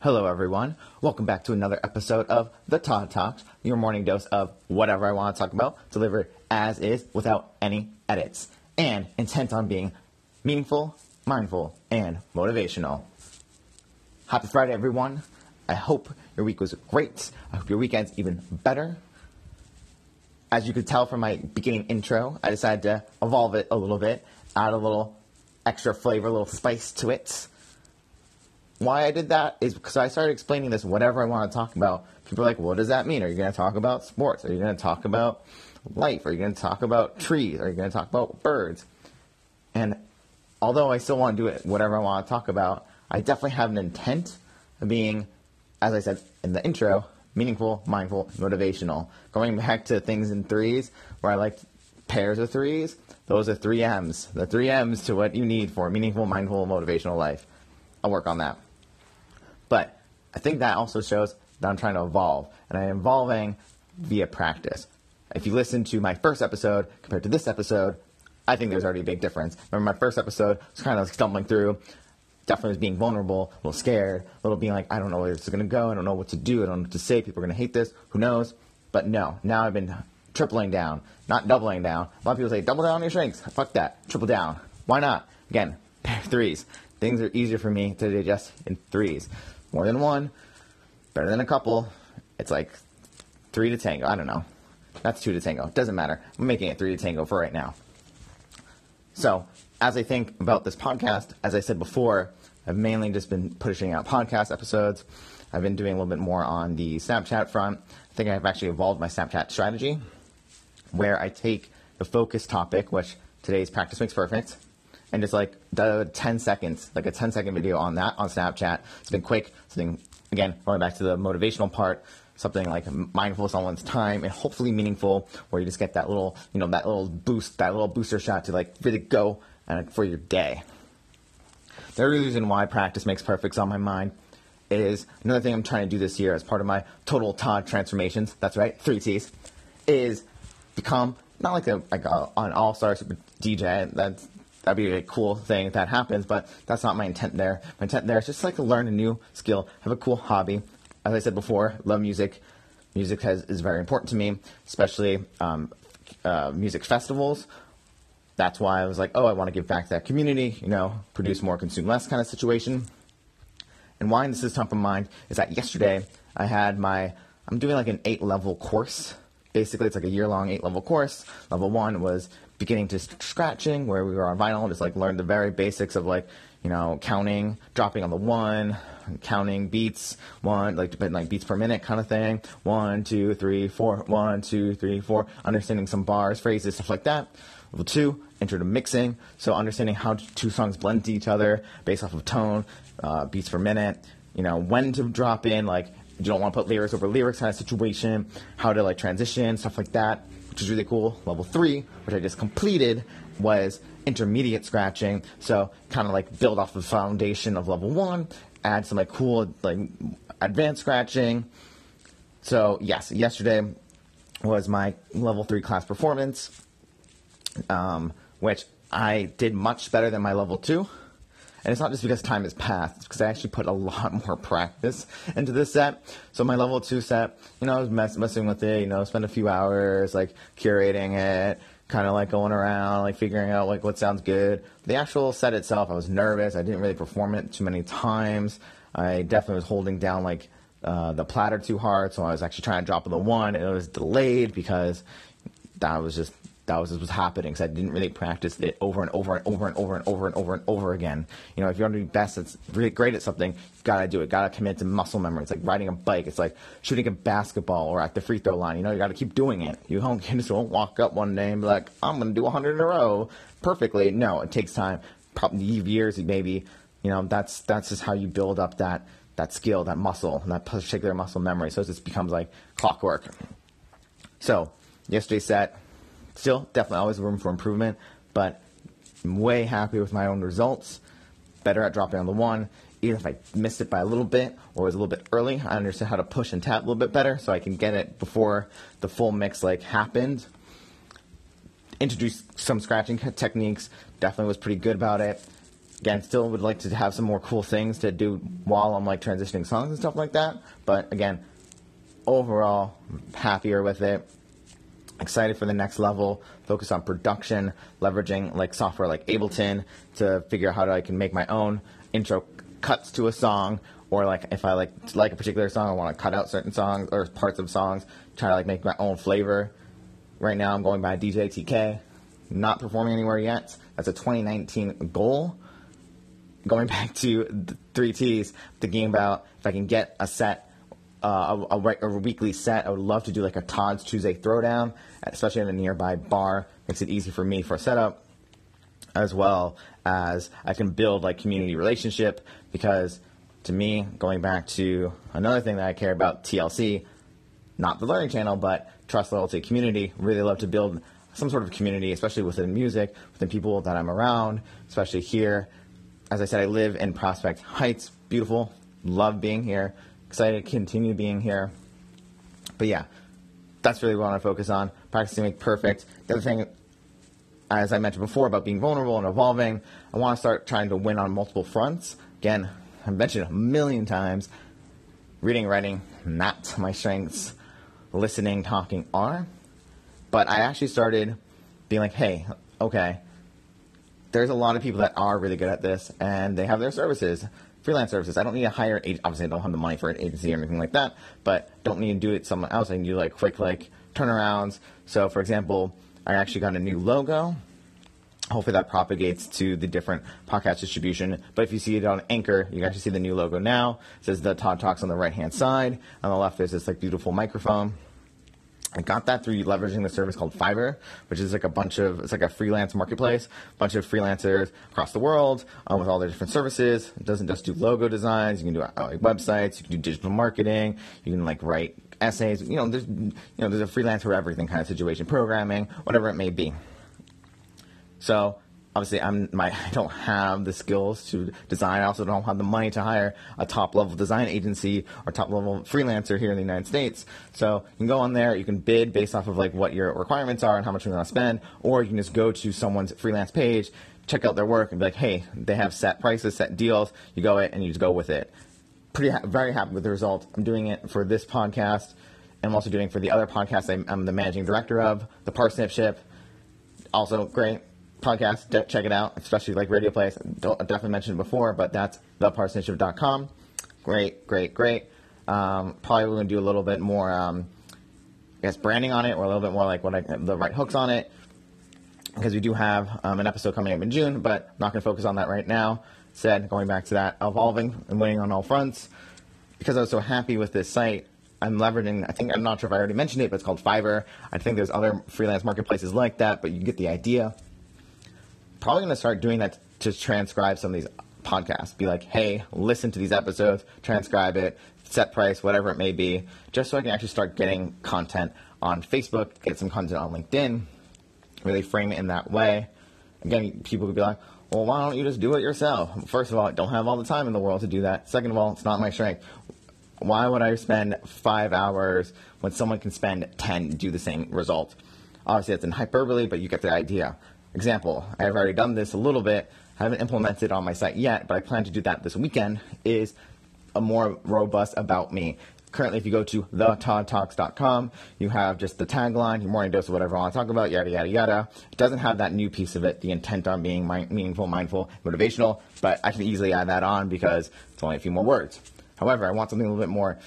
Hello, everyone. Welcome back to another episode of The Todd Talks, your morning dose of whatever I want to talk about, delivered as is without any edits, and intent on being meaningful, mindful, and motivational. Happy Friday, everyone. I hope your week was great. I hope your weekend's even better. As you could tell from my beginning intro, I decided to evolve it a little bit, add a little extra flavor, a little spice to it. Why I did that is because I started explaining this whatever I want to talk about. People are like, what does that mean? Are you going to talk about sports? Are you going to talk about life? Are you going to talk about trees? Are you going to talk about birds? And although I still want to do it whatever I want to talk about, I definitely have an intent of being, as I said in the intro, meaningful, mindful, motivational. Going back to things in threes, where I like pairs of threes, those are three M's. The three M's to what you need for a meaningful, mindful, motivational life. I'll work on that. But I think that also shows that I'm trying to evolve, and I'm evolving via practice. If you listen to my first episode compared to this episode, I think there's already a big difference. Remember, my first episode was kind of like stumbling through, definitely was being vulnerable, a little scared, a little being like, I don't know where this is going to go, I don't know what to do, I don't know what to say, people are going to hate this, who knows? But no, now I've been tripling down, not doubling down. A lot of people say, double down on your strengths. Fuck that. Triple down. Why not? Again, pair threes. Things are easier for me to digest in threes. More than one, better than a couple. It's like three to tango. I don't know. That's two to tango. Doesn't matter. I'm making it three to tango for right now. So, as I think about this podcast, as I said before, I've mainly just been pushing out podcast episodes. I've been doing a little bit more on the Snapchat front. I think I've actually evolved my Snapchat strategy where I take the focus topic, which today's practice makes perfect, and just like the 10 seconds, like a 10 second video on that on Snapchat, something quick, something, again, going back to the motivational part, something like mindful of someone's time and hopefully meaningful, where you just get that little, you know, that little boost, that little booster shot to like really go uh, for your day. The other reason why practice makes perfect is on my mind is another thing I'm trying to do this year as part of my total Todd transformations. That's right, three T's. Is become not like a like a, an all star super DJ. That's that'd be a cool thing if that happens, but that's not my intent there. My intent there is just like to learn a new skill, have a cool hobby. As I said before, love music. Music has, is very important to me, especially um, uh, music festivals. That's why I was like, oh, I want to give back to that community, you know, produce more, consume less kind of situation. And why this is top of mind is that yesterday I had my, I'm doing like an eight level course. Basically, it's like a year long eight level course. Level one was beginning to scratching, where we were on vinyl, just like learned the very basics of like, you know, counting, dropping on the one, counting beats, one, like depending like beats per minute kind of thing. One, two, three, four, one, two, three, four, understanding some bars, phrases, stuff like that. Level two, enter to mixing, so understanding how two songs blend to each other based off of tone, uh, beats per minute, you know, when to drop in, like, you don't want to put lyrics over lyrics kind of situation, how to like transition, stuff like that, which is really cool. Level three, which I just completed, was intermediate scratching. So kind of like build off the foundation of level one, add some like cool like advanced scratching. So yes, yesterday was my level three class performance, um, which I did much better than my level two. And it's not just because time has passed, because I actually put a lot more practice into this set. So my level two set, you know, I was mess- messing with it, you know, spend a few hours like curating it, kind of like going around, like figuring out like what sounds good. The actual set itself, I was nervous. I didn't really perform it too many times. I definitely was holding down like uh, the platter too hard, so I was actually trying to drop the one, and it was delayed because that was just that was what was happening because I didn't really practice it over and over and over and over and over and over and over again. You know, if you want to be best, it's really great at something, you've gotta do it. Gotta commit to muscle memory. It's like riding a bike. It's like shooting a basketball or at the free throw line. You know, you gotta keep doing it. You don't you just won't walk up one day and be like, I'm gonna do 100 in a row perfectly. No, it takes time. Probably years, maybe. You know, that's that's just how you build up that that skill, that muscle, that particular muscle memory. So it just becomes like clockwork. So yesterday's set Still, definitely always room for improvement, but I'm way happy with my own results. Better at dropping on the one. Even if I missed it by a little bit or was a little bit early, I understand how to push and tap a little bit better so I can get it before the full mix like happened. Introduced some scratching techniques. Definitely was pretty good about it. again, still would like to have some more cool things to do while I'm like transitioning songs and stuff like that. But again, overall, happier with it. Excited for the next level. Focus on production, leveraging like software like Ableton to figure out how to, I can make my own intro cuts to a song, or like if I like like a particular song, I want to cut out certain songs or parts of songs, try to like make my own flavor. Right now, I'm going by DJ TK, not performing anywhere yet. That's a 2019 goal going back to the three T's, thinking about if I can get a set, uh, a, a, a, weekly set. I would love to do like a Todd's Tuesday Throwdown, especially in a nearby bar. Makes it easy for me for a setup, as well as I can build like community relationship. Because to me, going back to another thing that I care about, TLC, not the learning channel, but trust, loyalty, community. Really love to build some sort of community, especially within music, within people that I'm around, especially here as I said, I live in Prospect Heights. Beautiful. Love being here. Excited to continue being here. But yeah, that's really what I want to focus on. Practicing make perfect. The other thing, as I mentioned before, about being vulnerable and evolving, I want to start trying to win on multiple fronts. Again, I've mentioned a million times reading, writing, not my strengths. Listening, talking are. But I actually started being like, hey, okay, there's a lot of people that are really good at this and they have their services, freelance services. I don't need to hire, obviously I don't have the money for an agency or anything like that, but don't need to do it someone else. I can do like quick like turnarounds. So for example, I actually got a new logo. Hopefully that propagates to the different podcast distribution. But if you see it on Anchor, you actually see the new logo now. It says the Todd Talks on the right hand side. On the left, there's this like beautiful microphone. I got that through leveraging the service called Fiverr, which is like a bunch of it's like a freelance marketplace, a bunch of freelancers across the world um, with all their different services. It doesn't just do logo designs. You can do uh, like websites. You can do digital marketing. You can like write essays. You know, there's you know there's a freelance for everything kind of situation, programming, whatever it may be. So obviously I'm my I don't have the skills to design. I also don't have the money to hire a top level design agency or top level freelancer here in the United States. So you can go on there, you can bid based off of like what your requirements are and how much you want to spend, or you can just go to someone's freelance page, check out their work, and be like, hey, they have set prices, set deals. You go it and you just go with it. Pretty ha- very happy with the result. I'm doing it for this podcast. I'm also doing for the other podcast I'm, I'm the managing director of, the Parsnip Ship. Also great podcast, de- check it out, especially like Radio Place. I definitely mentioned it before, but that's theparsonship.com. Great, great, great. Um, probably we're going to do a little bit more, um, I guess, branding on it, or a little bit more like what I, the right hooks on it, because we do have um, an episode coming up in June, but I'm not going to focus on that right now. Said, going back to that, evolving and winning on all fronts. Because I was so happy with this site, I'm leveraging, I think, I'm not sure if I already mentioned it, but it's called Fiverr. I think there's other freelance marketplaces like that, but you get the idea probably going to start doing that to transcribe some of these podcasts. Be like, hey, listen to these episodes, transcribe it, set price, whatever it may be, just so I can actually start getting content on Facebook, get some content on LinkedIn, really frame it in that way. Again, people could be like, well, why don't you just do it yourself? First of all, I don't have all the time in the world to do that. Second of all, it's not my strength. Why would I spend five hours when someone can spend 10 to do the same result? Obviously, that's in hyperbole, but you get the idea. Example, I've already done this a little bit. I haven't implemented it on my site yet, but I plan to do that this weekend. Is a more robust about me. Currently, if you go to thetoddtalks.com, you have just the tagline, your morning dose of whatever I want to talk about, yada, yada, yada. It doesn't have that new piece of it, the intent on being meaningful, mindful, motivational, but I can easily add that on because it's only a few more words. However, I want something a little bit more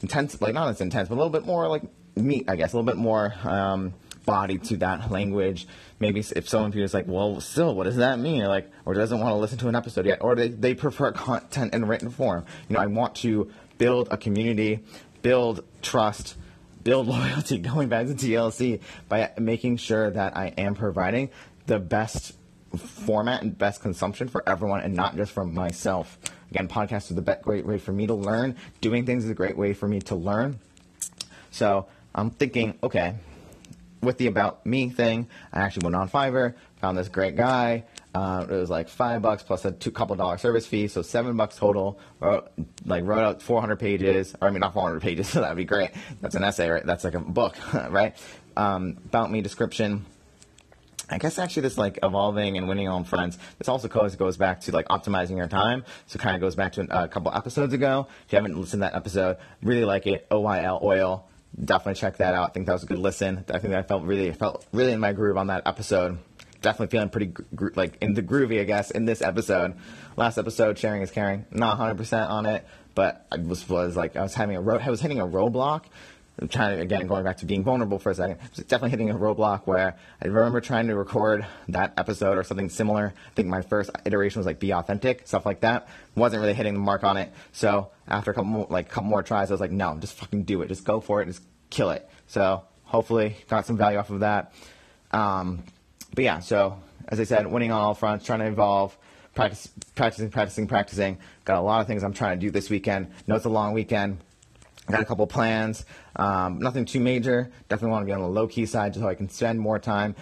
intense, like not as intense, but a little bit more like meat, I guess, a little bit more um, body to that language. Maybe if someone feels like, well, still, what does that mean? Or like, or doesn't want to listen to an episode yet, or they, they prefer content in written form. You know, I want to build a community, build trust, build loyalty. Going back to TLC by making sure that I am providing the best format and best consumption for everyone, and not just for myself. Again, podcast is the great way for me to learn. Doing things is a great way for me to learn. So I'm thinking, okay, with the about me thing, I actually went on Fiverr, found this great guy. Uh, it was like five bucks plus a two couple dollar service fee, so seven bucks total. Wrote, like wrote out 400 pages, or I mean not 400 pages, so that'd be great. That's an essay, right? That's like a book, right? Um, about me description, I guess actually this like evolving and winning on friends. This also goes goes back to like optimizing your time. So kind of goes back to a couple episodes ago. If you haven't listened to that episode, really like it. OYL oil. Definitely check that out. I think that was a good listen. I think I felt really felt really in my groove on that episode. Definitely feeling pretty gro- like in the groovy, I guess, in this episode. Last episode, sharing is caring. Not 100% on it, but I was was like I was having a ro- I was hitting a roadblock I'm trying to, again, going back to being vulnerable for a second, definitely hitting a roadblock where I remember trying to record that episode or something similar. I think my first iteration was like be authentic, stuff like that. Wasn't really hitting the mark on it. So after a couple more, like couple more tries, I was like, no, just fucking do it. Just go for it. Just kill it. So hopefully got some value off of that. Um, but yeah, so as I said, winning on all fronts, trying to evolve, practice, practicing, practicing, practicing. Got a lot of things I'm trying to do this weekend. Know it's a long weekend got a couple plans. Um, nothing too major. Definitely want to be on the low key side just so I can spend more time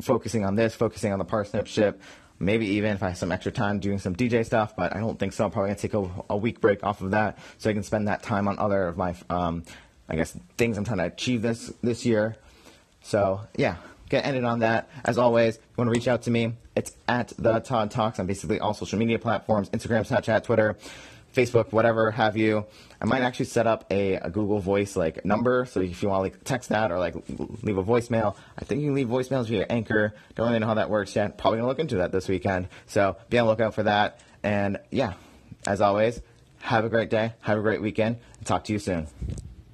focusing on this, focusing on the parsnip ship. Maybe even if I have some extra time doing some DJ stuff, but I don't think so. I'm probably gonna take a, a week break off of that so I can spend that time on other of my, um, I guess, things I'm trying to achieve this this year. So yeah, get ended on that. As always, if you want to reach out to me, it's at the Todd Talks on basically all social media platforms: Instagram, Snapchat, Twitter. Facebook, whatever have you. I might actually set up a, a, Google Voice like number, so if you want to like text that or like leave a voicemail, I think you can leave voicemails via Anchor. Don't really know how that works yet. Probably gonna look into that this weekend. So be on the lookout for that. And yeah, as always, have a great day, have a great weekend, and talk to you soon.